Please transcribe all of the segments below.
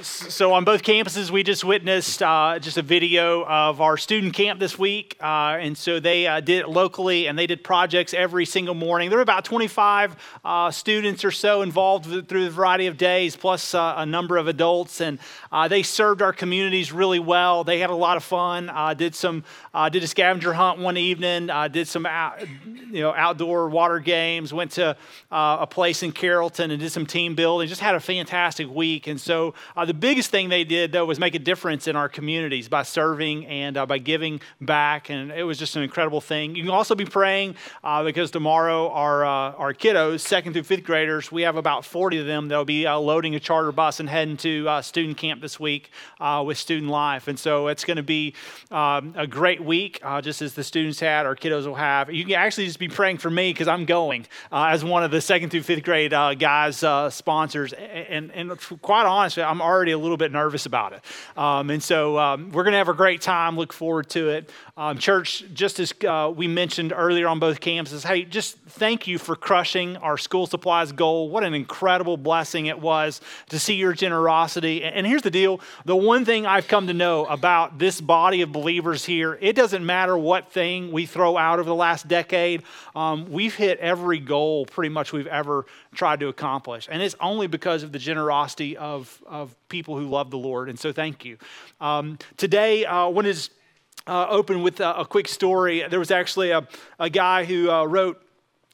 So, on both campuses, we just witnessed uh, just a video of our student camp this week. Uh, and so they uh, did it locally and they did projects every single morning. There were about 25 uh, students or so involved through the variety of days, plus uh, a number of adults. And uh, they served our communities really well. They had a lot of fun. did some, did a scavenger hunt one evening, did some out, you know, outdoor water games, went to a place in Carrollton and did some team building, just had a fantastic week. And so, uh, the biggest thing they did, though, was make a difference in our communities by serving and uh, by giving back. And it was just an incredible thing. You can also be praying uh, because tomorrow, our, uh, our kiddos, second through fifth graders, we have about 40 of them that'll be uh, loading a charter bus and heading to uh, student camp this week with Student Life. And so it's going to be um, a great week, just as the students had, our kiddos will have. You can actually just be praying for me because I'm going as one of the second through fifth grade guys, sponsors. And, and quite honestly, I'm already a little bit nervous about it. Um, and so um, we're going to have a great time. Look forward to it. Um, church, just as uh, we mentioned earlier on both campuses, hey, just thank you for crushing our school supplies goal. What an incredible blessing it was to see your generosity. And here's the deal the one thing I've come to know about this body of believers here, it doesn't matter what thing we throw out over the last decade, um, we've hit every goal pretty much we've ever tried to accomplish. And it's only because of the generosity of, of people who love the Lord. And so thank you. Um, today, uh, when is uh, open with a, a, quick story. There was actually a, a guy who uh, wrote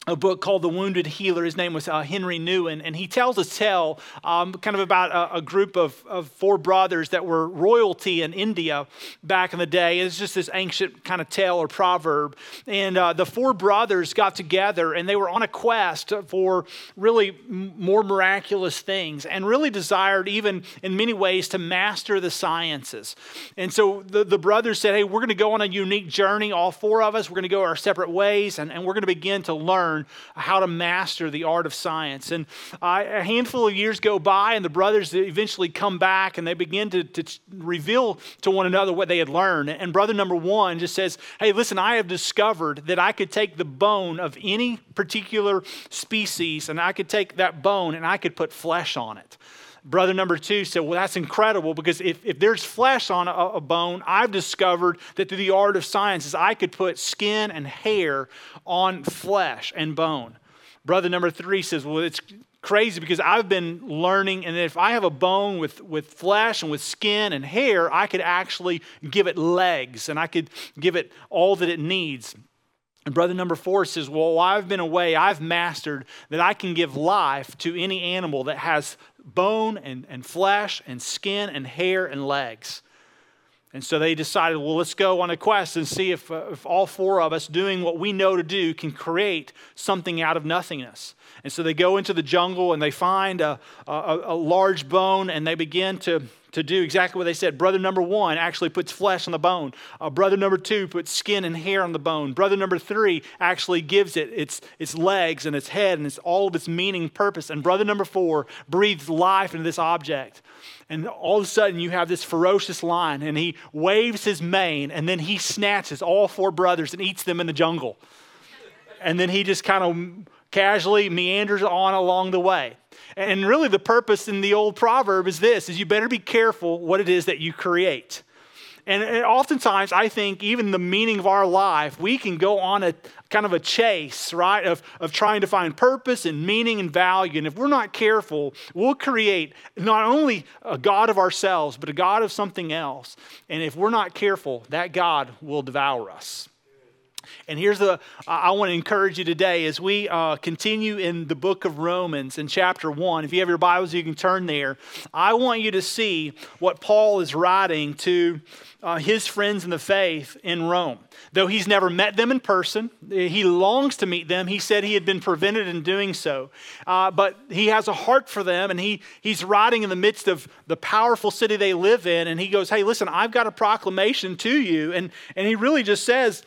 a book called The Wounded Healer. His name was uh, Henry Nouwen, and he tells a tale um, kind of about a, a group of, of, four brothers that were royalty in India back in the day. It's just this ancient kind of tale or proverb. And uh, the four brothers got together and they were on a quest for really more miraculous things and really desired, even in many ways, to master the sciences. And so the, the brothers said, Hey, we're going to go on a unique journey, all four of us. We're going to go our separate ways and, and we're going to begin to learn learn how to master the art of science. And uh, a handful of years go by, and the brothers eventually come back and they begin to, to reveal to one another what they had learned. And brother number one just says, Hey, listen, I have discovered that I could take the bone of any particular species and I could take that bone and I could put flesh on it. Brother number two said, Well, that's incredible because if, if there's flesh on a, a, bone, I've discovered that through the art of sciences, I could put skin and hair on flesh and bone. Brother number three says, Well, it's crazy because I've been learning, and if I have a bone with, with flesh and with skin and hair, I could actually give it legs and I could give it all that it needs. And brother number four says, Well, I've been away, I've mastered that I can give life to any animal that has bone and, and flesh and skin and hair and legs. And so they decided, well, let's go on a quest and see if, uh, if all four of us doing what we know to do can create something out of nothingness. And so they go into the jungle and they find a, a, a large bone and they begin to to do exactly what they said. Brother number one actually puts flesh on the bone. Uh, brother number two puts skin and hair on the bone. Brother number three actually gives it its, its legs and its head and its, all of its meaning purpose. And brother number four breathes life into this object. And all of a sudden, you have this ferocious lion, and he waves his mane, and then he snatches all four brothers and eats them in the jungle. And then he just kind of casually meanders on along the way. And really the purpose in the old proverb is this is you better be careful what it is that you create. And, oftentimes, I think even the meaning of our life, we can go on a kind of a chase, right, of, of trying to find purpose and meaning and value. And if we're not careful, we'll create not only a God of ourselves, but a God of something else. And if we're not careful, that God will devour us. And here's the, I want to encourage you today as we uh, continue in the book of Romans in chapter 1. If you have your Bibles, you can turn there. I want you to see what Paul is writing to uh, his friends in the faith in Rome. Though he's never met them in person, he longs to meet them. He said he had been prevented in doing so. Uh, but he has a heart for them, and he, he's writing in the midst of the powerful city they live in. And he goes, Hey, listen, I've got a proclamation to you. And, and he really just says,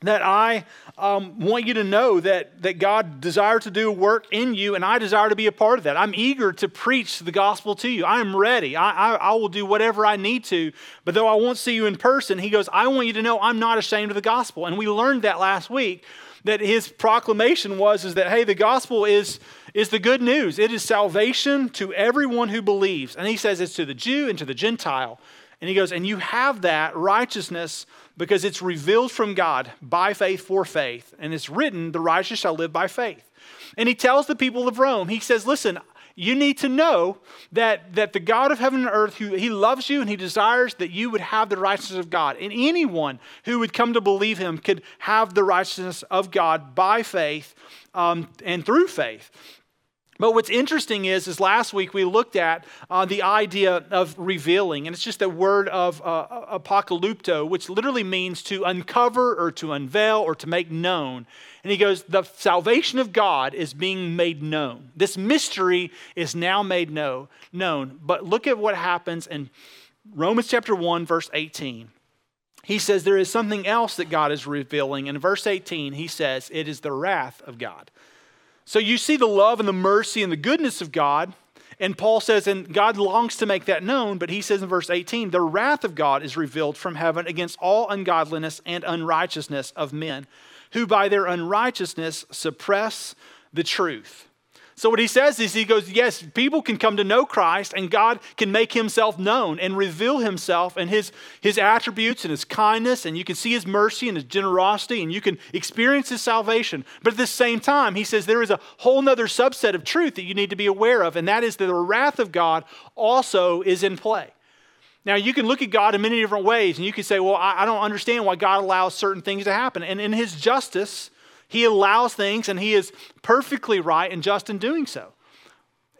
that I um, want you to know that, that God desires to do work in you, and I desire to be a part of that. I'm eager to preach the gospel to you. I'm ready. I, I, I, will do whatever I need to. But though I won't see you in person, he goes, I want you to know I'm not ashamed of the gospel. And we learned that last week that his proclamation was is that hey the gospel is is the good news. It is salvation to everyone who believes. And he says it's to the Jew and to the Gentile. And he goes, and you have that righteousness because it's revealed from God by faith for faith. And it's written, the righteous shall live by faith. And he tells the people of Rome, he says, listen, you need to know that, that the God of heaven and earth, who he loves you and he desires that you would have the righteousness of God. And anyone who would come to believe him could have the righteousness of God by faith um, and through faith. But what's interesting is, is last week we looked at uh, the idea of revealing, and it's just a word of uh, apocalypto, which literally means to uncover or to unveil or to make known. And he goes, The salvation of God is being made known. This mystery is now made know, known. But look at what happens in Romans chapter 1, verse 18. He says there is something else that God is revealing. In verse 18, he says, It is the wrath of God. So you see the love and the mercy and the goodness of God. And Paul says, and God longs to make that known, but he says in verse 18, the wrath of God is revealed from heaven against all ungodliness and unrighteousness of men who by their unrighteousness suppress the truth. So, what he says is, he goes, Yes, people can come to know Christ, and God can make himself known and reveal himself and his, his attributes and his kindness, and you can see his mercy and his generosity, and you can experience his salvation. But at the same time, he says there is a whole other subset of truth that you need to be aware of, and that is that the wrath of God also is in play. Now, you can look at God in many different ways, and you can say, Well, I, I don't understand why God allows certain things to happen. And in His justice, He allows things, and He is perfectly right and just in doing so.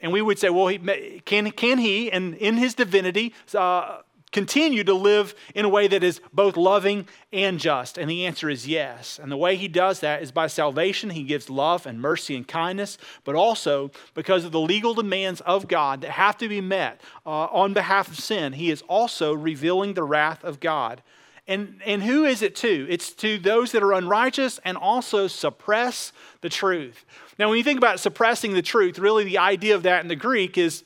And we would say, Well, he, can, can He, and in His divinity, uh, continue to live in a way that is both loving and just? And the answer is yes. And the way he does that is by salvation, he gives love and mercy and kindness, but also because of the legal demands of God that have to be met uh, on behalf of sin, he is also revealing the wrath of God. And, and who is it to? It's to those that are unrighteous and also suppress the truth. Now, when you think about suppressing the truth, really the idea of that in the Greek is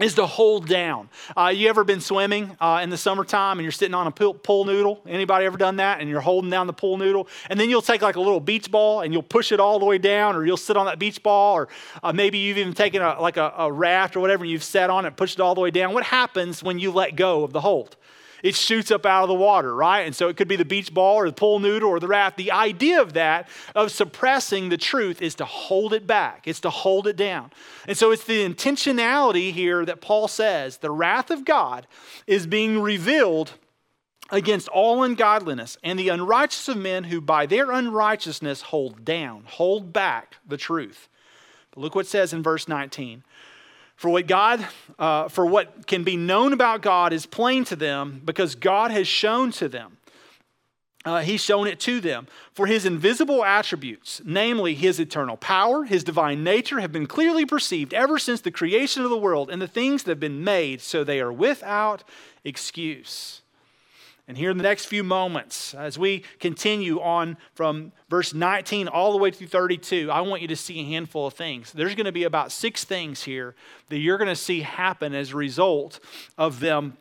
is to hold down. Uh, you ever been swimming uh, in the summertime and you're sitting on a pool noodle? Anybody ever done that? And you're holding down the pool noodle, and then you'll take like a little beach ball and you'll push it all the way down, or you'll sit on that beach ball, or uh, maybe you've even taken a, like a, a raft or whatever, and you've sat on it, pushed it all the way down. What happens when you let go of the hold? It shoots up out of the water, right? And so it could be the beach ball or the pool noodle or the raft. The idea of that, of suppressing the truth, is to hold it back, it's to hold it down. And so it's the intentionality here that Paul says the wrath of God is being revealed against all ungodliness and the unrighteous of men who by their unrighteousness hold down, hold back the truth. But look what it says in verse 19. For what God, uh, for what can be known about God is plain to them because God has shown to them. Uh, he's shown it to them. For his invisible attributes, namely his eternal power, his divine nature, have been clearly perceived ever since the creation of the world and the things that have been made, so they are without excuse. And here in the next few moments, as we continue on from verse 19 all the way through 32, I want you to see a handful of things. There's going to be about six things here that you're going to see happen as a result of them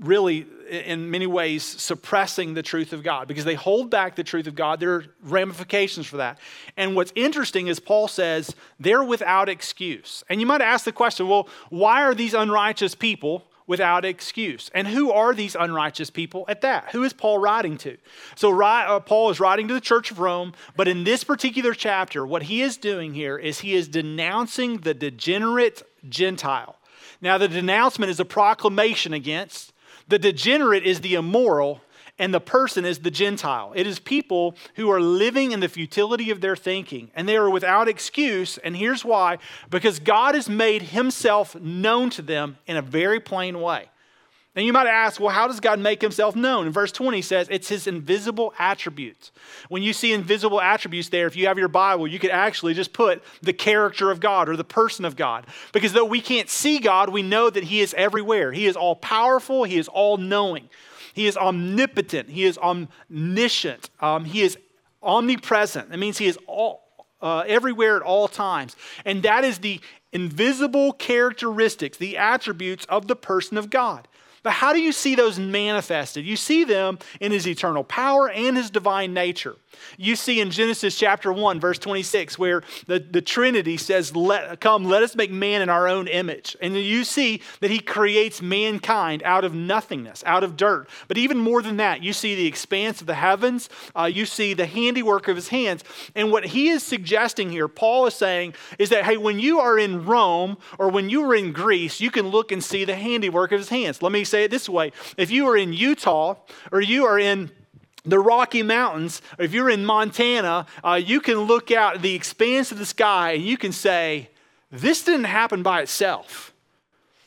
really, in many ways, suppressing the truth of God because they hold back the truth of God. There are ramifications for that. And what's interesting is Paul says they're without excuse. And you might ask the question well, why are these unrighteous people? Without excuse. And who are these unrighteous people at that? Who is Paul writing to? So, uh, Paul is writing to the church of Rome, but in this particular chapter, what he is doing here is he is denouncing the degenerate Gentile. Now, the denouncement is a proclamation against, the degenerate is the immoral, and the person is the Gentile. It is people who are living in the futility of their thinking, and they are without excuse. And here's why because God has made himself known to them in a very plain way. And you might ask, well, how does God make himself known? In verse 20 says it's his invisible attributes. When you see invisible attributes there, if you have your Bible, you could actually just put the character of God or the person of God. Because though we can't see God, we know that he is everywhere. He is all powerful, he is all knowing. He is omnipotent. He is omniscient. Um, he is omnipresent. That means he is all, uh, everywhere at all times. And that is the invisible characteristics, the attributes of the person of God. But how do you see those manifested? You see them in his eternal power and his divine nature. You see in Genesis chapter 1, verse 26, where the, the Trinity says, let, Come, let us make man in our own image. And you see that he creates mankind out of nothingness, out of dirt. But even more than that, you see the expanse of the heavens, uh, you see the handiwork of his hands. And what he is suggesting here, Paul is saying, is that, hey, when you are in Rome or when you are in Greece, you can look and see the handiwork of his hands. Let me say it this way if you are in Utah or you are in the Rocky Mountains, if you're in Montana, uh, you can look out the expanse of the sky and you can say, This didn't happen by itself.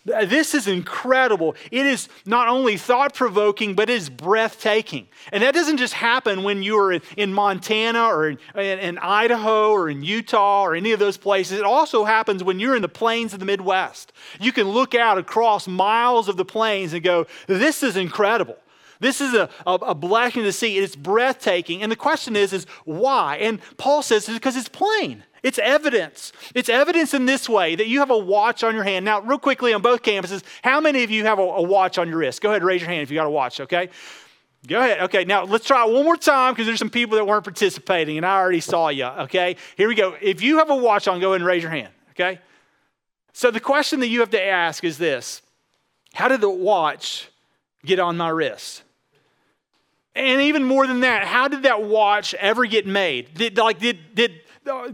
This is incredible. It is not only thought provoking, but it is breathtaking. And that doesn't just happen when you are in Montana or in, in, Idaho or in Utah or any of those places. It also happens when you're in the plains of the Midwest. You can look out across miles of the plains and go, This is incredible. This is a, a, a, blessing to see. It's breathtaking. And the question is, is why? And Paul says it's because it's plain. It's evidence. It's evidence in this way that you have a watch on your hand. Now, real quickly on both campuses, how many of you have a, a watch on your wrist? Go ahead and raise your hand if you got a watch, okay? Go ahead. Okay, now let's try one more time because there's some people that weren't participating and I already saw you, okay? Here we go. If you have a watch on, go ahead and raise your hand, okay? So the question that you have to ask is this How did the watch get on my wrist? And even more than that, how did that watch ever get made? Did, like, did, did,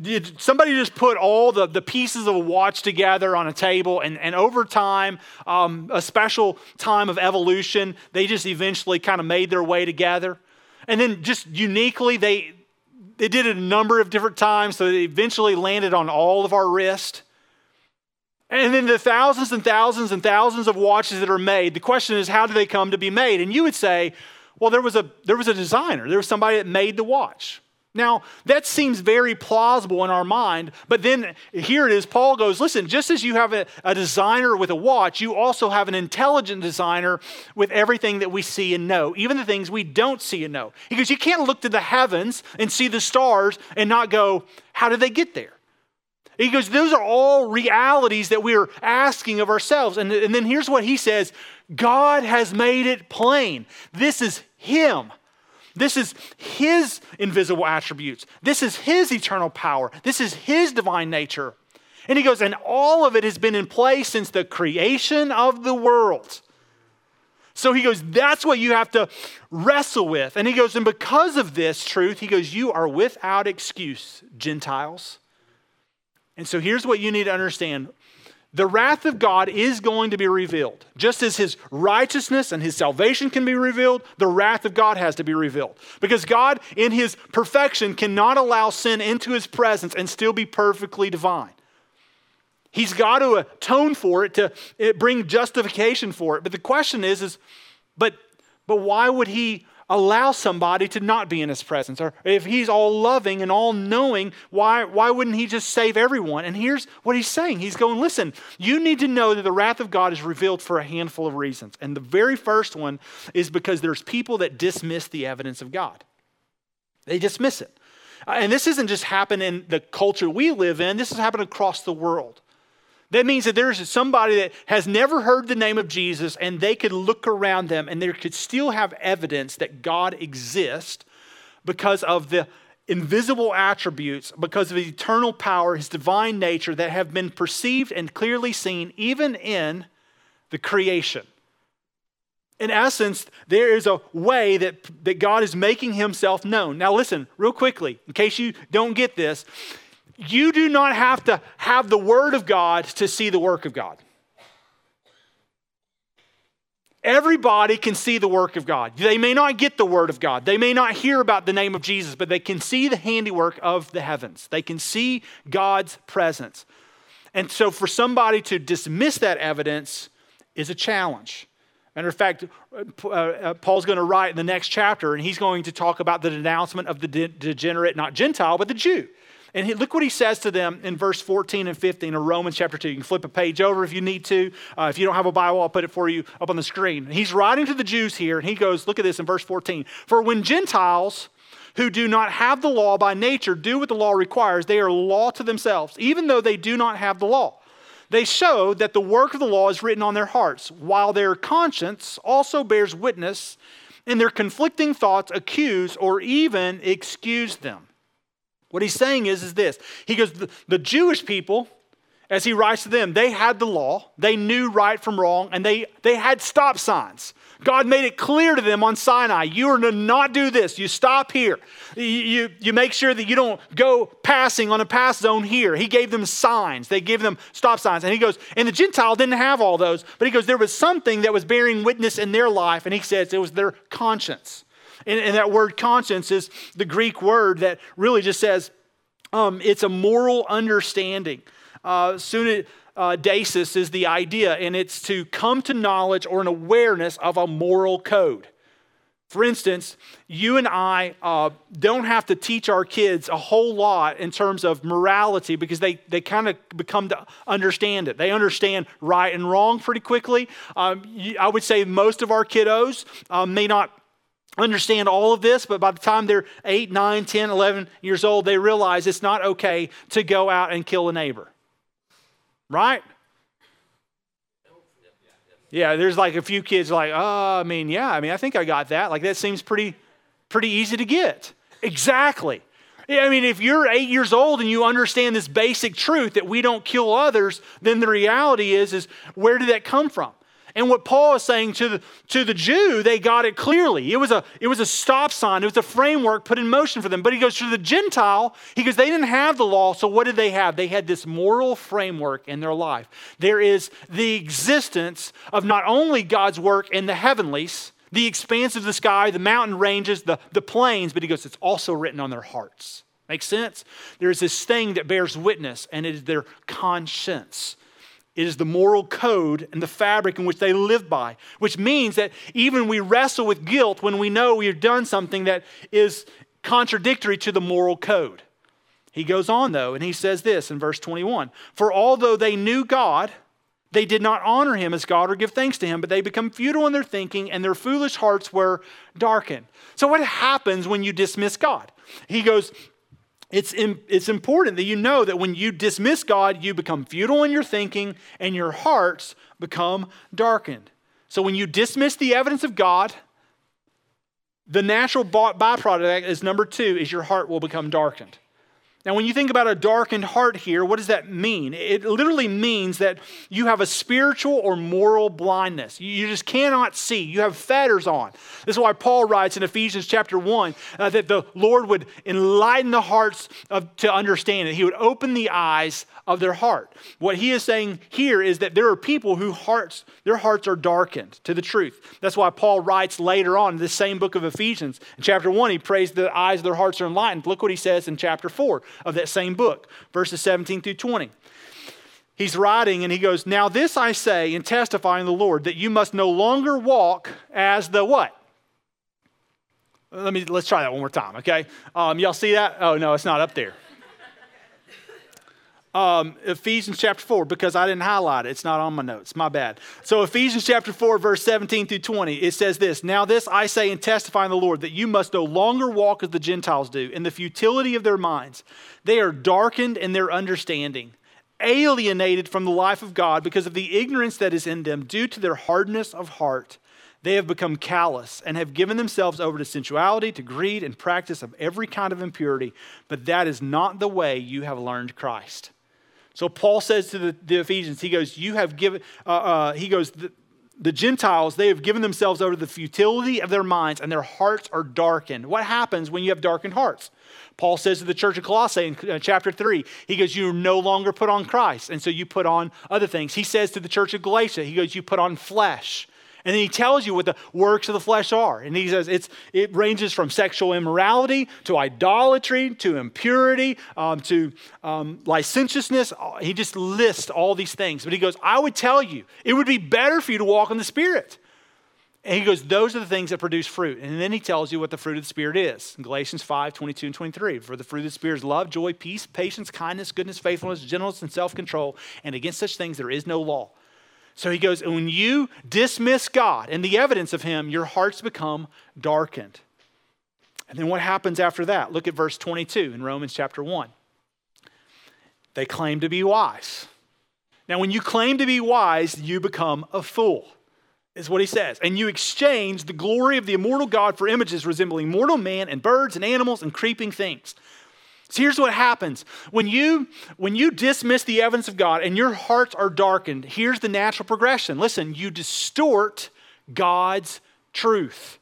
did somebody just put all the, the pieces of a watch together on a table and, and over time, um, a special time of evolution, they just eventually kind of made their way together? And then just uniquely, they, they did it a number of different times, so they eventually landed on all of our wrist. And then the thousands and thousands and thousands of watches that are made, the question is, how do they come to be made? And you would say, well, there was a, there was a designer, there was somebody that made the watch. Now, that seems very plausible in our mind, but then here it is. Paul goes, Listen, just as you have a, a, designer with a watch, you also have an intelligent designer with everything that we see and know, even the things we don't see and know. He goes, You can't look to the heavens and see the stars and not go, How did they get there? He goes, Those are all realities that we're asking of ourselves. And, and then here's what he says God has made it plain. This is Him. This is His invisible attributes. This is His eternal power. This is His divine nature. And he goes, and all of it has been in place since the creation of the world. So he goes, that's what you have to wrestle with. And he goes, and because of this truth, he goes, you are without excuse, Gentiles. And so here's what you need to understand the wrath of God is going to be revealed. Just as his righteousness and his salvation can be revealed, the wrath of God has to be revealed. Because God, in his perfection, cannot allow sin into his presence and still be perfectly divine. He's got to atone for it, to bring justification for it. But the question is, is but, but why would he allow somebody to not be in his presence? Or if he's all loving and all knowing, why, why wouldn't he just save everyone? And here's what he's saying He's going, listen, you need to know that the wrath of God is revealed for a handful of reasons. And the very first one is because there's people that dismiss the evidence of God, they dismiss it. And this isn't just happening in the culture we live in, this has happened across the world. That means that there's somebody that has never heard the name of Jesus and they could look around them and they could still have evidence that God exists because of the invisible attributes, because of eternal power, his divine nature that have been perceived and clearly seen even in the creation. In essence, there is a way that, that God is making himself known. Now, listen, real quickly, in case you don't get this, you do not have to have the Word of God to see the work of God. Everybody can see the work of God. They may not get the Word of God, they may not hear about the name of Jesus, but they can see the handiwork of the heavens. They can see God's presence. And so, for somebody to dismiss that evidence is a challenge. Matter of fact, uh, uh Paul's going to write in the next chapter, and he's going to talk about the denouncement of the de- degenerate, not Gentile, but the Jew. And he, look what he says to them in verse 14 and 15 of Romans chapter 2. You can flip a page over if you need to. Uh, if you don't have a Bible, I'll put it for you up on the screen. He's writing to the Jews here, and he goes, Look at this in verse 14. For when Gentiles who do not have the law by nature do what the law requires, they are law to themselves, even though they do not have the law. They show that the work of the law is written on their hearts, while their conscience also bears witness and their conflicting thoughts accuse or even excuse them. What he's saying is, is this. He goes, the, the Jewish people, as he writes to them, they had the law, they knew right from wrong, and they, they had stop signs. God made it clear to them on Sinai you are to not do this. You stop here. You, you, you, make sure that you don't go passing on a pass zone here. He gave them signs, they gave them stop signs. And he goes, and the Gentile didn't have all those, but he goes, there was something that was bearing witness in their life, and he says it was their conscience. And, and that word conscience is the Greek word that really just says um, it's a moral understanding. Uh, soon uh, desis is the idea, and it's to come to knowledge or an awareness of a moral code. For instance, you and I uh, don't have to teach our kids a whole lot in terms of morality because they, they kind of become to understand it. They understand right and wrong pretty quickly. Um, I would say most of our kiddos um, may not understand all of this, but by the time they're 8, 9, 10, 11 years old, they realize it's not okay to go out and kill a neighbor. Right? Yeah, there's like a few kids like, oh, I mean, yeah, I mean, I think I got that. Like that seems pretty, pretty easy to get. Exactly. I mean, if you're eight years old and you understand this basic truth that we don't kill others, then the reality is, is where did that come from? And what Paul is saying to the, to the Jew, they got it clearly. It was, a, it was a stop sign, it was a framework put in motion for them. But he goes to the Gentile, he goes, they didn't have the law, so what did they have? They had this moral framework in their life. There is the existence of not only God's work in the heavenlies, the expanse of the sky, the mountain ranges, the, the plains, but he goes, it's also written on their hearts. Makes sense? There's this thing that bears witness, and it is their conscience. It is the moral code and the fabric in which they live by, which means that even we wrestle with guilt when we know we have done something that is contradictory to the moral code. He goes on, though, and he says this in verse 21 For although they knew God, they did not honor him as God or give thanks to him, but they become futile in their thinking, and their foolish hearts were darkened. So, what happens when you dismiss God? He goes, it's, it's important that you know that when you dismiss God, you become futile in your thinking and your hearts become darkened. So when you dismiss the evidence of God, the natural byproduct is number two is your heart will become darkened. Now, when you think about a darkened heart here, what does that mean? It literally means that you have a spiritual or moral blindness. You just cannot see. You have fetters on. This is why Paul writes in Ephesians chapter 1 uh, that the Lord would enlighten the hearts of, to understand it. He would open the eyes of their heart. What he is saying here is that there are people whose hearts, their hearts are darkened to the truth. That's why Paul writes later on in this same book of Ephesians. In chapter 1, he prays that the eyes of their hearts are enlightened. Look what he says in chapter 4 of that same book, verses 17 through 20. He's writing and he goes, Now this I say and testify in the Lord, that you must no longer walk as the what? Let me let's try that one more time, okay? Um, y'all see that? Oh no, it's not up there um, Ephesians chapter 4 because I didn't highlight it. It's not on my notes. My bad. So, Ephesians chapter 4, verse 17 through 20, it says this Now, this I say and testify in the Lord that you must no longer walk as the Gentiles do in the futility of their minds. They are darkened in their understanding, alienated from the life of God because of the ignorance that is in them due to their hardness of heart. They have become callous and have given themselves over to sensuality, to greed, and practice of every kind of impurity. But that is not the way you have learned Christ. So Paul says to the, the Ephesians, he goes, You have given, uh, uh, he goes, the, the Gentiles, they have given themselves over to the futility of their minds and their hearts are darkened. What happens when you have darkened hearts? Paul says to the church of Colossae in uh, chapter 3, he goes, You no longer put on Christ. And so you put on other things. He says to the church of Galatia, he goes, You put on flesh. And then he tells you what the works of the flesh are. And he says it's, it ranges from sexual immorality to idolatry to impurity um, to um, licentiousness. He just lists all these things. But he goes, I would tell you, it would be better for you to walk in the Spirit. And he goes, those are the things that produce fruit. And then he tells you what the fruit of the Spirit is. In Galatians 5, 22 and 23. For the fruit of the Spirit is love, joy, peace, patience, kindness, goodness, faithfulness, gentleness, and self control. And against such things there is no law. So he goes, when you dismiss God and the evidence of him, your hearts become darkened. And then what happens after that? Look at verse 22 in Romans chapter 1. They claim to be wise. Now, when you claim to be wise, you become a fool. is what he says. And you exchange the glory of the immortal God for images resembling mortal man and birds and animals and creeping things. So here's what happens. When you when you dismiss the evidence of God and your hearts are darkened, here's the natural progression. Listen, you distort God's truth.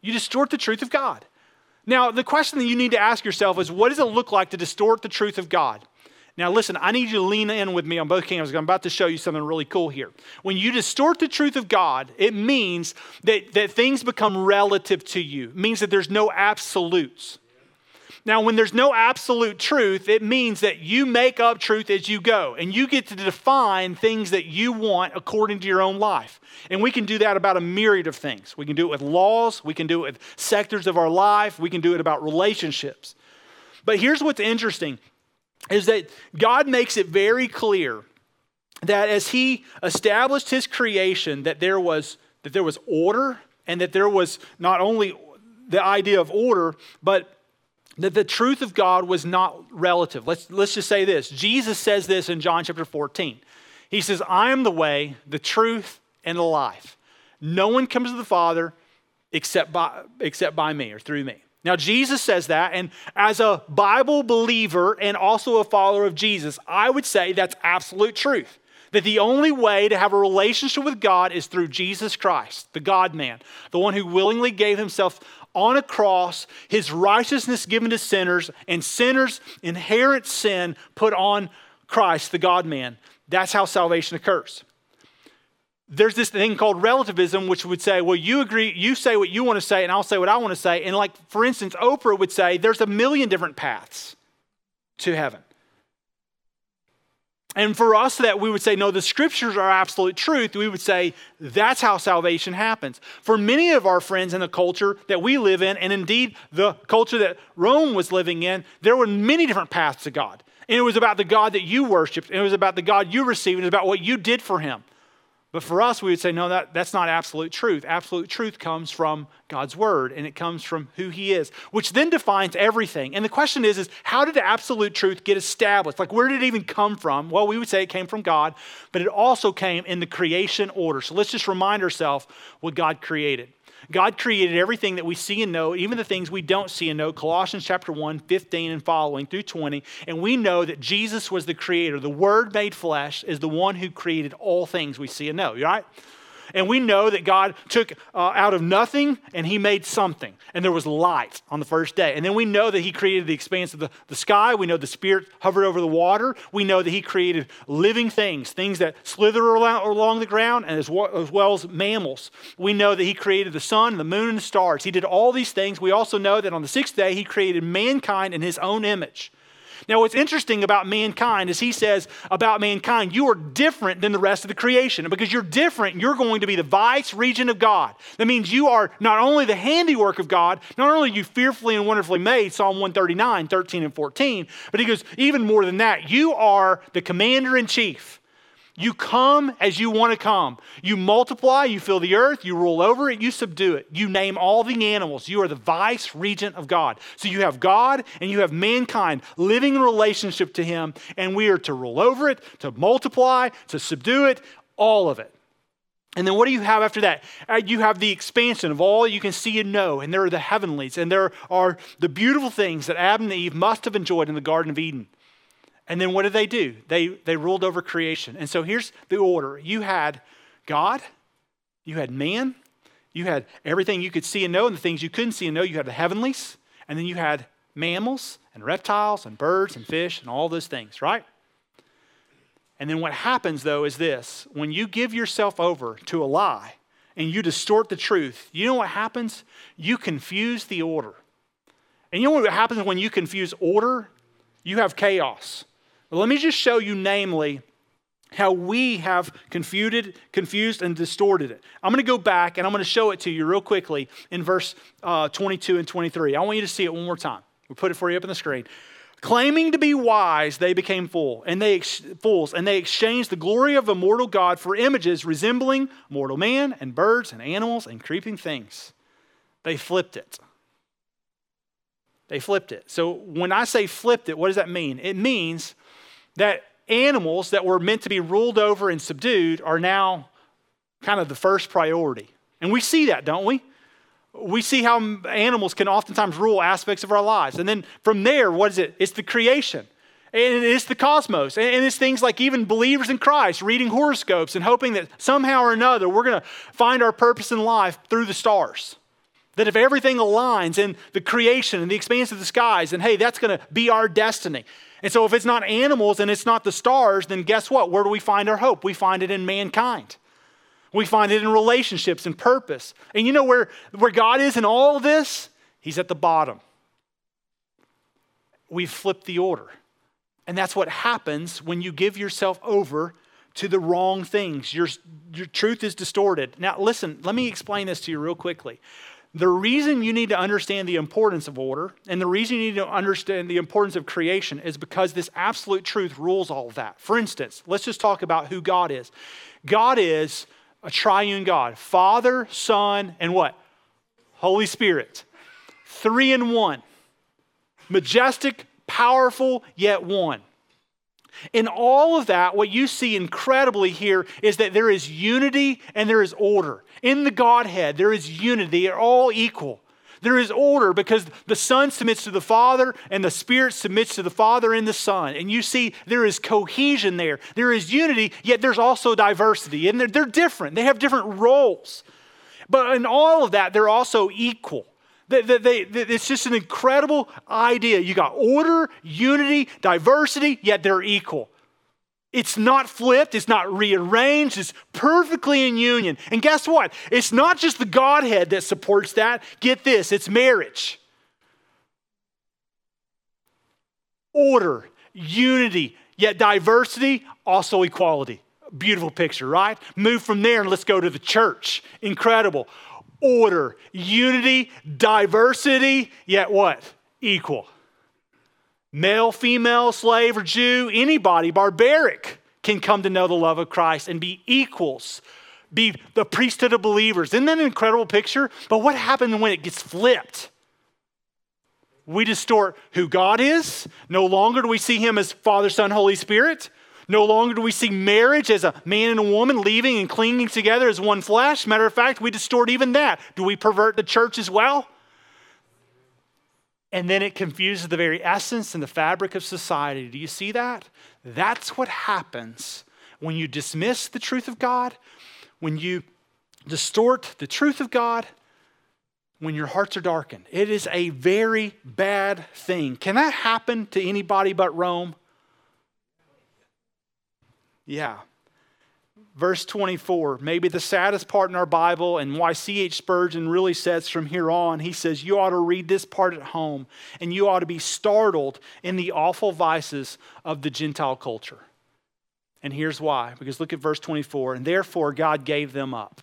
You distort the truth of God. Now, the question that you need to ask yourself is what does it look like to distort the truth of God? Now, listen, I need you to lean in with me on both cameras. I'm about to show you something really cool here. When you distort the truth of God, it means that, that things become relative to you, it means that there's no absolutes. Now, when there's no absolute truth, it means that you make up truth as you go, and you get to define things that you want according to your own life. And we can do that about a myriad of things. We can do it with laws, we can do it with sectors of our life, we can do it about relationships. But here's what's interesting is that God makes it very clear that as he established his creation that there was that there was order and that there was not only the idea of order but that the truth of God was not relative. Let's, let's just say this. Jesus says this in John chapter 14. He says, I am the way, the truth, and the life. No one comes to the Father except by, except by me or through me. Now, Jesus says that, and as a Bible believer and also a follower of Jesus, I would say that's absolute truth. That the only way to have a relationship with God is through Jesus Christ, the God man, the one who willingly gave himself on a cross, his righteousness given to sinners, and sinners' inherent sin put on Christ, the God man. That's how salvation occurs there's this thing called relativism, which would say, well, you agree, you say what you want to say, and I'll say what I want to say. And, like, for instance, Oprah would say, there's a million different paths to heaven. And for us, that we would say, no, the scriptures are absolute truth, we would say, that's how salvation happens. For many of our friends in the culture that we live in, and indeed the culture that Rome was living in, there were many different paths to God. And it was about the God that you worshiped, and it was about the God you received, and it was about what you did for him. But for us, we would say, no, that, that's not absolute truth. Absolute truth comes from God's word, and it comes from who He is, which then defines everything. And the question is, is how did absolute truth get established? Like, where did it even come from? Well, we would say it came from God, but it also came in the creation order. So let's just remind ourselves what God created. God created everything that we see and know, even the things we don't see and know. Colossians chapter 1, 15 and following through 20. And we know that Jesus was the creator. The Word made flesh is the one who created all things we see and know, right? And we know that God took uh, out of nothing and he made something. And there was light on the first day. And then we know that he created the expanse of the, the sky. We know the Spirit hovered over the water. We know that he created living things, things that slither along, along the ground, and as well, as well as mammals. We know that he created the sun, the moon, and the stars. He did all these things. We also know that on the sixth day, he created mankind in his own image. Now, what's interesting about mankind is he says about mankind, you are different than the rest of the creation. And because you're different, you're going to be the vice regent of God. That means you are not only the handiwork of God, not only you fearfully and wonderfully made, Psalm 139, 13 and 14, but he goes, even more than that, you are the commander in chief. You come as you want to come. You multiply, you fill the earth, you rule over it, you subdue it. You name all the animals. You are the vice regent of God. So you have God and you have mankind living in relationship to Him, and we are to rule over it, to multiply, to subdue it, all of it. And then what do you have after that? Uh, you have the expansion of all you can see and know, and there are the heavenlies, and there are the beautiful things that Adam and Eve must have enjoyed in the Garden of Eden. And then what did they do? They, they ruled over creation. And so here's the order you had God, you had man, you had everything you could see and know, and the things you couldn't see and know. You had the heavenlies, and then you had mammals and reptiles and birds and fish and all those things, right? And then what happens though is this when you give yourself over to a lie and you distort the truth, you know what happens? You confuse the order. And you know what happens when you confuse order? You have chaos. But let me just show you, namely, how we have confuted, confused and distorted it. I'm going to go back and I'm going to show it to you real quickly in verse uh, 22 and 23. I want you to see it one more time. We'll put it for you up on the screen. Claiming to be wise, they became fool, and they ex- fools, and they exchanged the glory of immortal God for images resembling mortal man and birds and animals and creeping things. They flipped it. They flipped it. So when I say flipped it, what does that mean? It means that animals that were meant to be ruled over and subdued are now kind of the first priority. And we see that, don't we? We see how animals can oftentimes rule aspects of our lives. And then from there, what is it? It's the creation. And it's the cosmos. And it's things like even believers in Christ reading horoscopes and hoping that somehow or another we're going to find our purpose in life through the stars. That if everything aligns in the creation and the expanse of the skies, and hey, that's going to be our destiny. And so if it's not animals and it's not the stars, then guess what? Where do we find our hope? We find it in mankind. We find it in relationships and purpose. And you know where, where God is in all of this? He's at the bottom. We've flipped the order. And that's what happens when you give yourself over to the wrong things. Your, your truth is distorted. Now, listen, let me explain this to you real quickly. The reason you need to understand the importance of order and the reason you need to understand the importance of creation is because this absolute truth rules all that. For instance, let's just talk about who God is. God is a triune God Father, Son, and what? Holy Spirit. Three in one. Majestic, powerful, yet one. In all of that, what you see incredibly here is that there is unity and there is order. In the Godhead, there is unity, they're all equal. There is order because the Son submits to the Father and the Spirit submits to the Father and the Son. And you see there is cohesion there. There is unity, yet there's also diversity. And they're, they're different, they have different roles. But in all of that, they're also equal. They, they, they, it's just an incredible idea. You got order, unity, diversity, yet they're equal. It's not flipped, it's not rearranged, it's perfectly in union. And guess what? It's not just the Godhead that supports that. Get this it's marriage. Order, unity, yet diversity, also equality. Beautiful picture, right? Move from there and let's go to the church. Incredible order, unity, diversity, yet what? Equal. Male, female, slave, or Jew, anybody, barbaric, can come to know the love of Christ and be equals, be the priesthood of believers. Isn't that an incredible picture? But what happens when it gets flipped? We distort who God is. No longer do we see him as Father, Son, Holy Spirit. No longer do we see marriage as a man and a woman leaving and clinging together as one flesh. Matter of fact, we distort even that. Do we pervert the church as well? And then it confuses the very essence and the fabric of society. Do you see that? That's what happens when you dismiss the truth of God, when you distort the truth of God, when your hearts are darkened. It is a very bad thing. Can that happen to anybody but Rome? Yeah. Verse 24, maybe the saddest part in our Bible, and why C.H. Spurgeon really says from here on, he says, You ought to read this part at home, and you ought to be startled in the awful vices of the Gentile culture. And here's why because look at verse 24, and therefore God gave them up.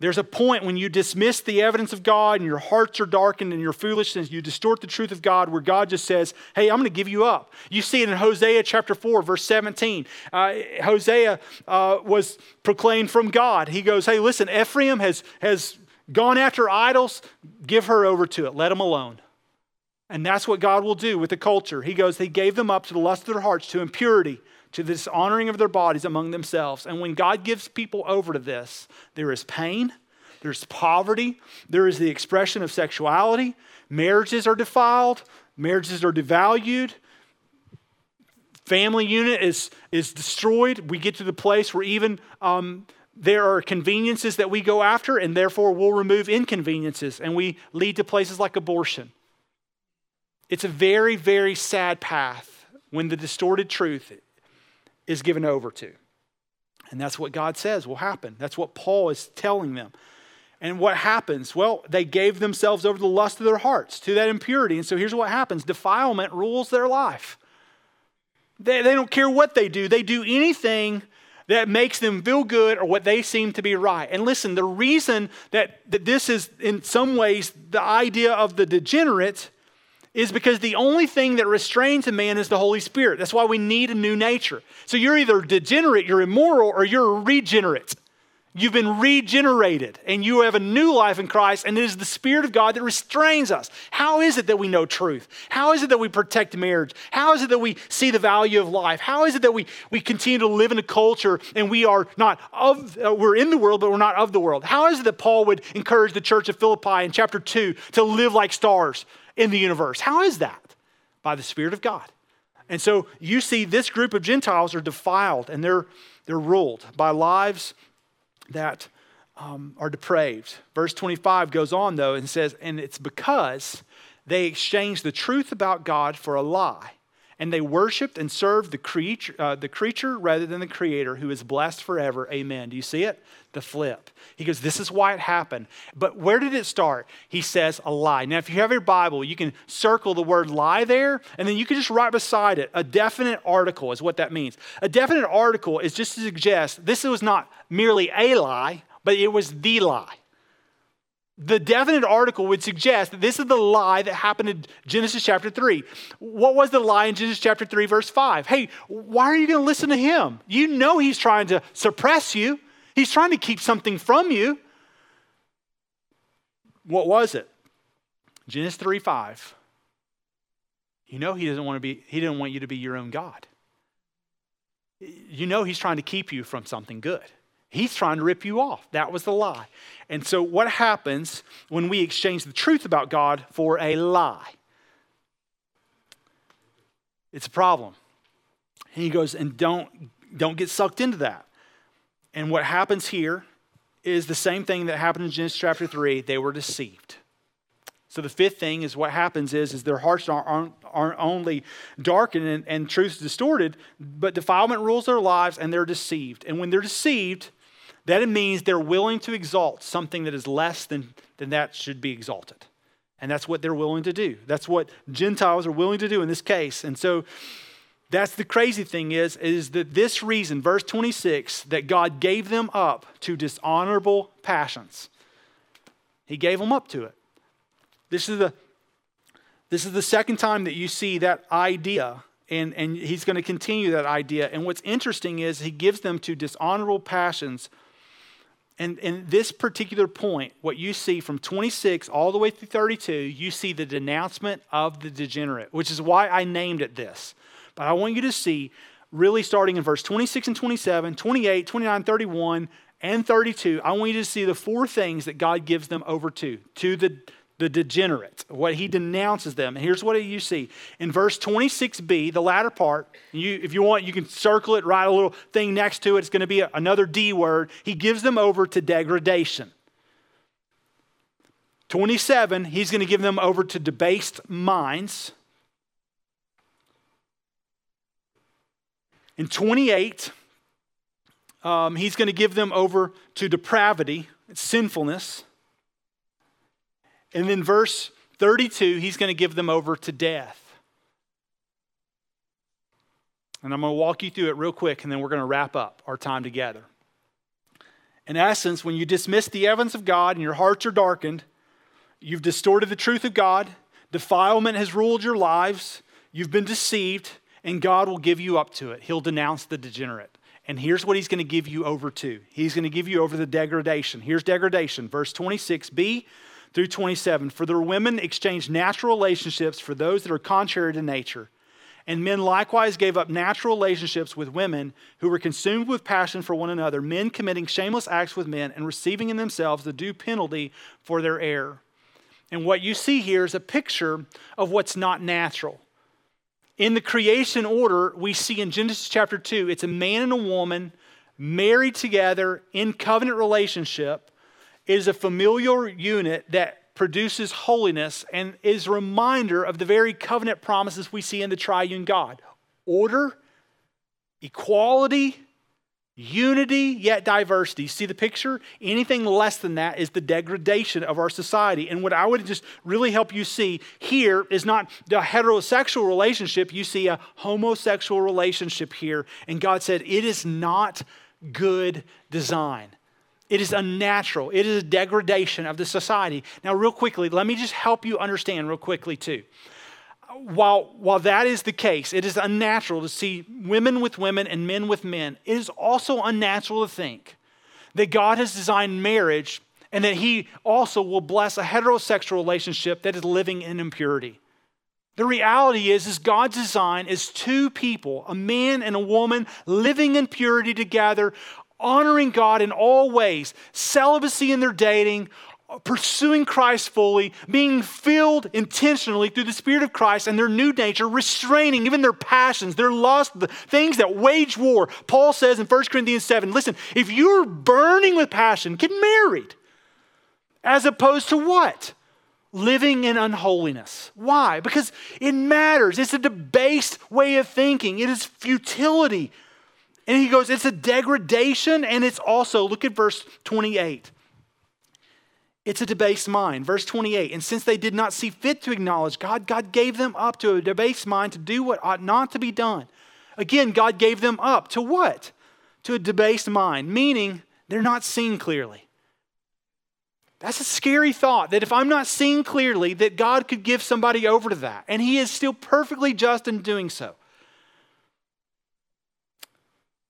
There's a point when you dismiss the evidence of God and your hearts are darkened and your foolishness, you distort the truth of God, where God just says, Hey, I'm going to give you up. You see it in Hosea chapter 4, verse 17. Uh, Hosea uh, was proclaimed from God. He goes, Hey, listen, Ephraim has, has gone after idols, give her over to it, let him alone. And that's what God will do with the culture. He goes, He gave them up to the lust of their hearts, to impurity, to the dishonoring of their bodies among themselves. And when God gives people over to this, there is pain, there's poverty, there is the expression of sexuality, marriages are defiled, marriages are devalued, family unit is, is destroyed. We get to the place where even um, there are conveniences that we go after, and therefore we'll remove inconveniences, and we lead to places like abortion. It's a very, very sad path when the distorted truth is given over to. And that's what God says will happen. That's what Paul is telling them. And what happens? Well, they gave themselves over to the lust of their hearts, to that impurity. And so here's what happens defilement rules their life. They, they don't care what they do, they do anything that makes them feel good or what they seem to be right. And listen, the reason that, that this is, in some ways, the idea of the degenerate is because the only thing that restrains a man is the Holy Spirit. That's why we need a new nature. So you're either degenerate, you're immoral, or you're regenerate. You've been regenerated and you have a new life in Christ, and it is the Spirit of God that restrains us. How is it that we know truth? How is it that we protect marriage? How is it that we see the value of life? How is it that we, we continue to live in a culture and we are not of, uh, we're in the world, but we're not of the world? How is it that Paul would encourage the church of Philippi in chapter 2 to live like stars in the universe? How is that? By the Spirit of God. And so you see this group of Gentiles are defiled and they're, they're ruled by lives that um, are depraved. Verse 25 goes on, though, and says, And it's because they exchanged the truth about God for a lie. And they worshiped and served the creature, uh, the creature rather than the creator who is blessed forever. Amen. Do you see it? The flip. He goes, This is why it happened. But where did it start? He says, A lie. Now, if you have your Bible, you can circle the word lie there, and then you can just write beside it a definite article, is what that means. A definite article is just to suggest this was not merely a lie, but it was the lie. The definite article would suggest that this is the lie that happened in Genesis chapter 3. What was the lie in Genesis chapter 3, verse 5? Hey, why are you going to listen to him? You know he's trying to suppress you, he's trying to keep something from you. What was it? Genesis 3 5. You know he doesn't want to be, he didn't want you to be your own God. You know he's trying to keep you from something good. He's trying to rip you off. That was the lie. And so, what happens when we exchange the truth about God for a lie? It's a problem. And he goes, and don't, don't get sucked into that. And what happens here is the same thing that happened in Genesis chapter 3. They were deceived. So the fifth thing is what happens is, is their hearts aren't, aren't only darkened and, and truth distorted, but defilement rules their lives and they're deceived. And when they're deceived, that it means they're willing to exalt something that is less than, than that should be exalted. And that's what they're willing to do. That's what Gentiles are willing to do in this case. And so that's the crazy thing is, is that this reason, verse 26, that God gave them up to dishonorable passions. He gave them up to it. This is the, this is the second time that you see that idea and, and he's going to continue that idea. And what's interesting is he gives them to dishonorable passions and in this particular point, what you see from 26 all the way through 32, you see the denouncement of the degenerate, which is why I named it this. But I want you to see, really starting in verse 26 and 27, 28, 29, 31, and 32, I want you to see the four things that God gives them over to, to the the degenerate, what he denounces them. And here's what you see. In verse 26b, the latter part, you, if you want, you can circle it, write a little thing next to it. It's going to be a, another D word. He gives them over to degradation. 27, he's going to give them over to debased minds. In 28, um, he's going to give them over to depravity, sinfulness. And then, verse 32, he's going to give them over to death. And I'm going to walk you through it real quick, and then we're going to wrap up our time together. In essence, when you dismiss the evidence of God and your hearts are darkened, you've distorted the truth of God, defilement has ruled your lives, you've been deceived, and God will give you up to it. He'll denounce the degenerate. And here's what he's going to give you over to He's going to give you over the degradation. Here's degradation. Verse 26b through 27. For their women exchanged natural relationships for those that are contrary to nature. And men likewise gave up natural relationships with women who were consumed with passion for one another, men committing shameless acts with men and receiving in themselves the due penalty for their error. And what you see here is a picture of what's not natural. In the creation order, we see in Genesis chapter 2, it's a man and a woman married together in covenant relationship is a familial unit that produces holiness and is a reminder of the very covenant promises we see in the triune God order, equality, unity, yet diversity. See the picture? Anything less than that is the degradation of our society. And what I would just really help you see here is not the heterosexual relationship, you see a homosexual relationship here. And God said, it is not good design. It is unnatural. It is a degradation of the society. Now, real quickly, let me just help you understand, real quickly, too. While, while that is the case, it is unnatural to see women with women and men with men. It is also unnatural to think that God has designed marriage and that He also will bless a heterosexual relationship that is living in impurity. The reality is, is God's design is two people, a man and a woman, living in purity together, honoring God in all ways, celibacy in their dating, pursuing Christ fully, being filled intentionally through the Spirit of Christ and their new nature, restraining even their passions, their lust, the things that wage war. Paul says in 1 Corinthians 7 listen, if you're burning with passion, get married. As opposed to what? Living in unholiness. Why? Because it matters. It's a debased way of thinking, it is futility. And he goes, it's a degradation, and it's also, look at verse 28. It's a debased mind. Verse 28 And since they did not see fit to acknowledge God, God gave them up to a debased mind to do what ought not to be done. Again, God gave them up to what? To a debased mind, meaning they're not seeing clearly. That's a scary thought that if I'm not seeing clearly, that God could give somebody over to that. And He is still perfectly just in doing so.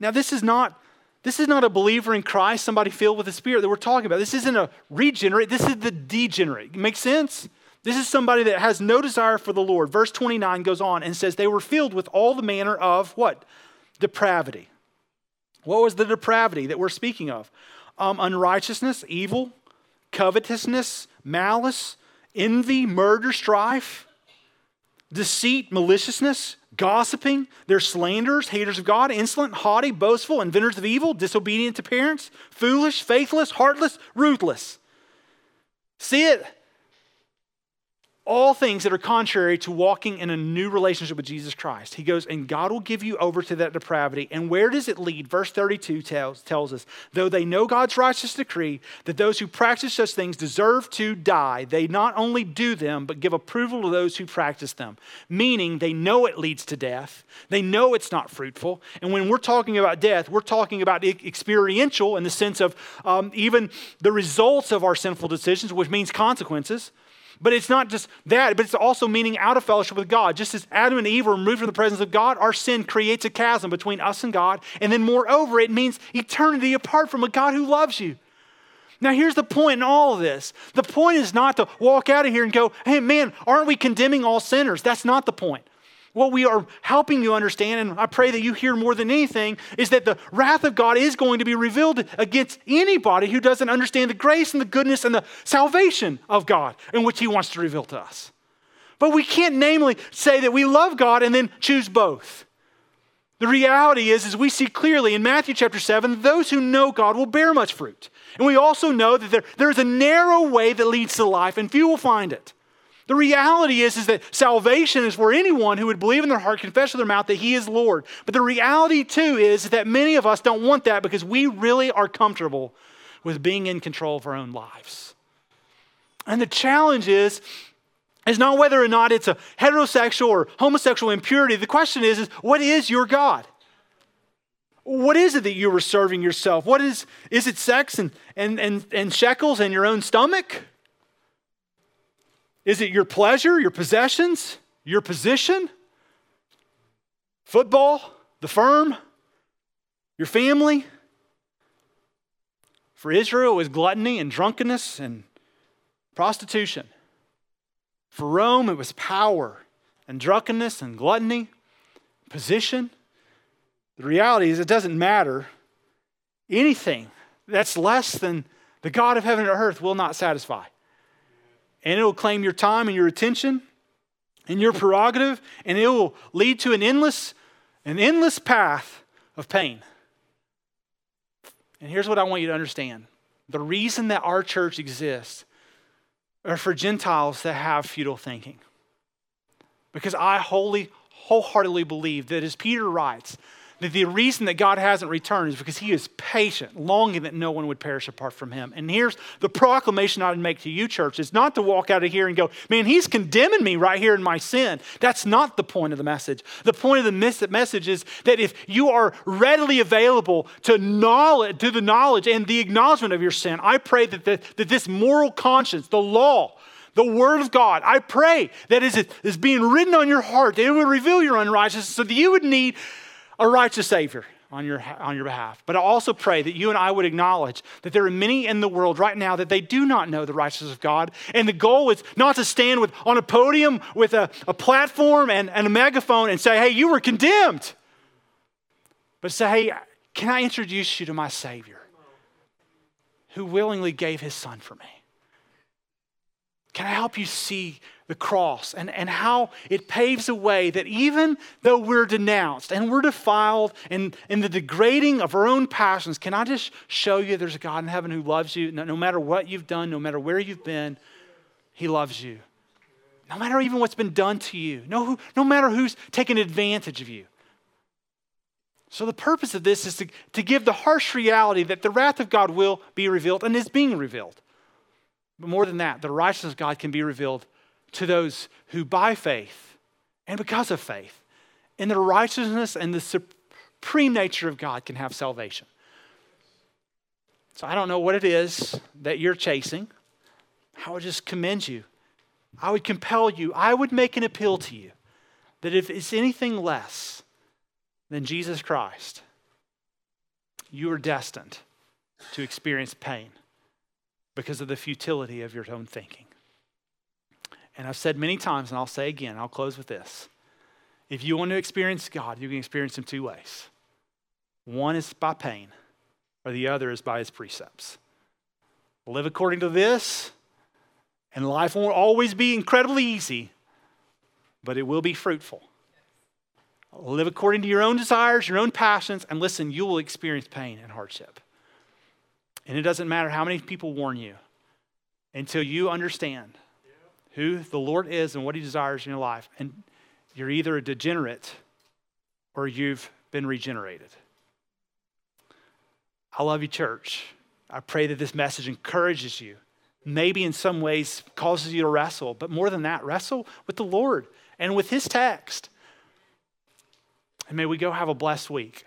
Now, this is not this is not a believer in Christ, somebody filled with the Spirit that we're talking about. This isn't a regenerate, this is the degenerate. Makes sense? This is somebody that has no desire for the Lord. Verse 29 goes on and says, They were filled with all the manner of what? Depravity. What was the depravity that we're speaking of? Um, unrighteousness, evil, covetousness, malice, envy, murder, strife, deceit, maliciousness, gossiping, they're slanderers, haters of God, insolent, haughty, boastful, inventors of evil, disobedient to parents, foolish, faithless, heartless, ruthless. See it? All things that are contrary to walking in a new relationship with Jesus Christ. He goes, and God will give you over to that depravity. And where does it lead? Verse 32 tells, tells us, though they know God's righteous decree that those who practice such things deserve to die, they not only do them, but give approval to those who practice them. Meaning they know it leads to death, they know it's not fruitful. And when we're talking about death, we're talking about experiential in the sense of um, even the results of our sinful decisions, which means consequences. But it's not just that, but it's also meaning out of fellowship with God. Just as Adam and Eve were removed from the presence of God, our sin creates a chasm between us and God. And then, moreover, it means eternity apart from a God who loves you. Now, here's the point in all of this the point is not to walk out of here and go, hey, man, aren't we condemning all sinners? That's not the point. What we are helping you understand, and I pray that you hear more than anything, is that the wrath of God is going to be revealed against anybody who doesn't understand the grace and the goodness and the salvation of God in which He wants to reveal to us. But we can't namely say that we love God and then choose both. The reality is, as we see clearly in Matthew chapter 7, those who know God will bear much fruit. And we also know that there, there is a narrow way that leads to life, and few will find it. The reality is, is that salvation is for anyone who would believe in their heart, confess with their mouth that He is Lord. But the reality, too, is that many of us don't want that because we really are comfortable with being in control of our own lives. And the challenge is, is not whether or not it's a heterosexual or homosexual impurity. The question is, is what is your God? What is it that you are serving yourself? What is, is it sex and, and, and, and shekels and your own stomach? Is it your pleasure, your possessions, your position? Football, the firm, your family? For Israel, it was gluttony and drunkenness and prostitution. For Rome, it was power and drunkenness and gluttony, position. The reality is, it doesn't matter. Anything that's less than the God of heaven and earth will not satisfy and it will claim your time and your attention and your prerogative, and it will lead to an endless, an endless path of pain. And here's what I want you to understand the reason that our church exists are for Gentiles that have futile thinking. Because I wholly, wholeheartedly believe that as Peter writes, that the reason that God hasn't returned is because he is patient, longing that no one would perish apart from him. And here's the proclamation I would make to you, church. is not to walk out of here and go, man, he's condemning me right here in my sin. That's not the point of the message. The point of the message is that if you are readily available to knowledge, to the knowledge and the acknowledgement of your sin, I pray that, the, that this moral conscience, the law, the Word of God. I pray that it is being written on your heart, that it would reveal your unrighteousness so that you would need a righteous Savior. on your, on your behalf. But I also pray that you and I would acknowledge that there are many in the world right now that they do not know the righteousness of God. And the goal is not to stand with, on a podium with a, a platform and, and a megaphone and say, hey, you were condemned. But say, hey, can I introduce you to my Savior who willingly gave his son for me? Can I help you see the cross and, and how it paves a way that even though we're denounced and we're defiled and in the degrading of our own passions, can I just show you there's a God in heaven who loves you no, no matter what you've done, no matter where you've been, He loves you. No matter even what's been done to you, no, no matter who's taken advantage of you. So, the purpose of this is to, to give the harsh reality that the wrath of God will be revealed and is being revealed. But more than that, the righteousness of God can be revealed to those who by faith and because of faith in the righteousness and the supreme nature of God can have salvation. So I don't know what it is that you're chasing. I would just commend you. I would compel you. I would make an appeal to you that if it's anything less than Jesus Christ, you are destined to experience pain because of the futility of your own thinking. And I've said many times, and I'll say again, I'll close with this. If you want to experience God, you can experience Him two ways one is by pain, or the other is by His precepts. Live according to this, and life won't always be incredibly easy, but it will be fruitful. Live according to your own desires, your own passions, and listen, you will experience pain and hardship. And it doesn't matter how many people warn you until you understand who the Lord is and what He desires in your life. And you're either a degenerate or you've been regenerated. I love you, church. I pray that this message encourages you, maybe in some ways causes you to wrestle, but more than that, wrestle with the Lord and with His text. And may we go have a blessed week.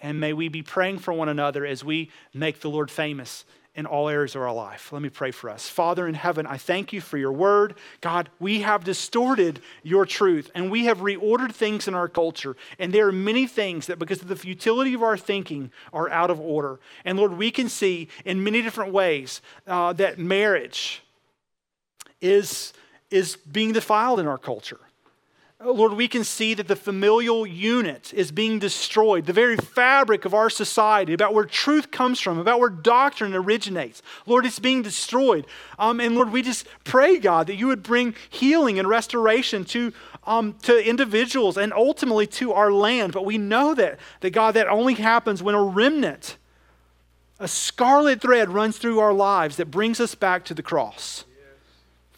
And may we be praying for one another as we make the Lord famous in all areas of our life. Let me pray for us. Father in heaven, I thank you for your word. God, we have distorted your truth and we have reordered things in our culture. And there are many things that, because of the futility of our thinking, are out of order. And Lord, we can see in many different ways uh, that marriage is, is being defiled in our culture. Lord, we can see that the familial unit is being destroyed, the very fabric of our society, about where truth comes from, about where doctrine originates. Lord, it's being destroyed. Um, and Lord, we just pray, God, that you would bring healing and restoration to, um, to individuals and ultimately to our land. But we know that, that, God, that only happens when a remnant, a scarlet thread runs through our lives that brings us back to the cross.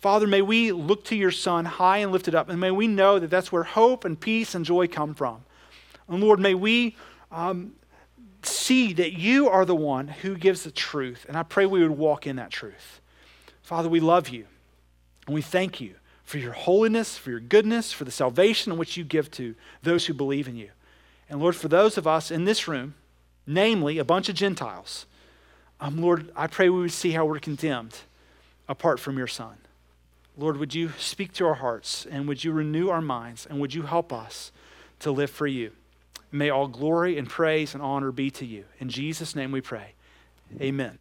Father, may we look to your Son high and lifted up, and may we know that that's where hope and peace and joy come from. And Lord, may we um, see that you are the one who gives the truth. And I pray we would walk in that truth. Father, we love you, and we thank you for your holiness, for your goodness, for the salvation which you give to those who believe in you. And Lord, for those of us in this room, namely a bunch of Gentiles, um, Lord, I pray we would see how we're condemned apart from your Son. Lord, would you speak to our hearts and would you renew our minds and would you help us to live for you? May all glory and praise and honor be to you. In Jesus' name we pray. Amen.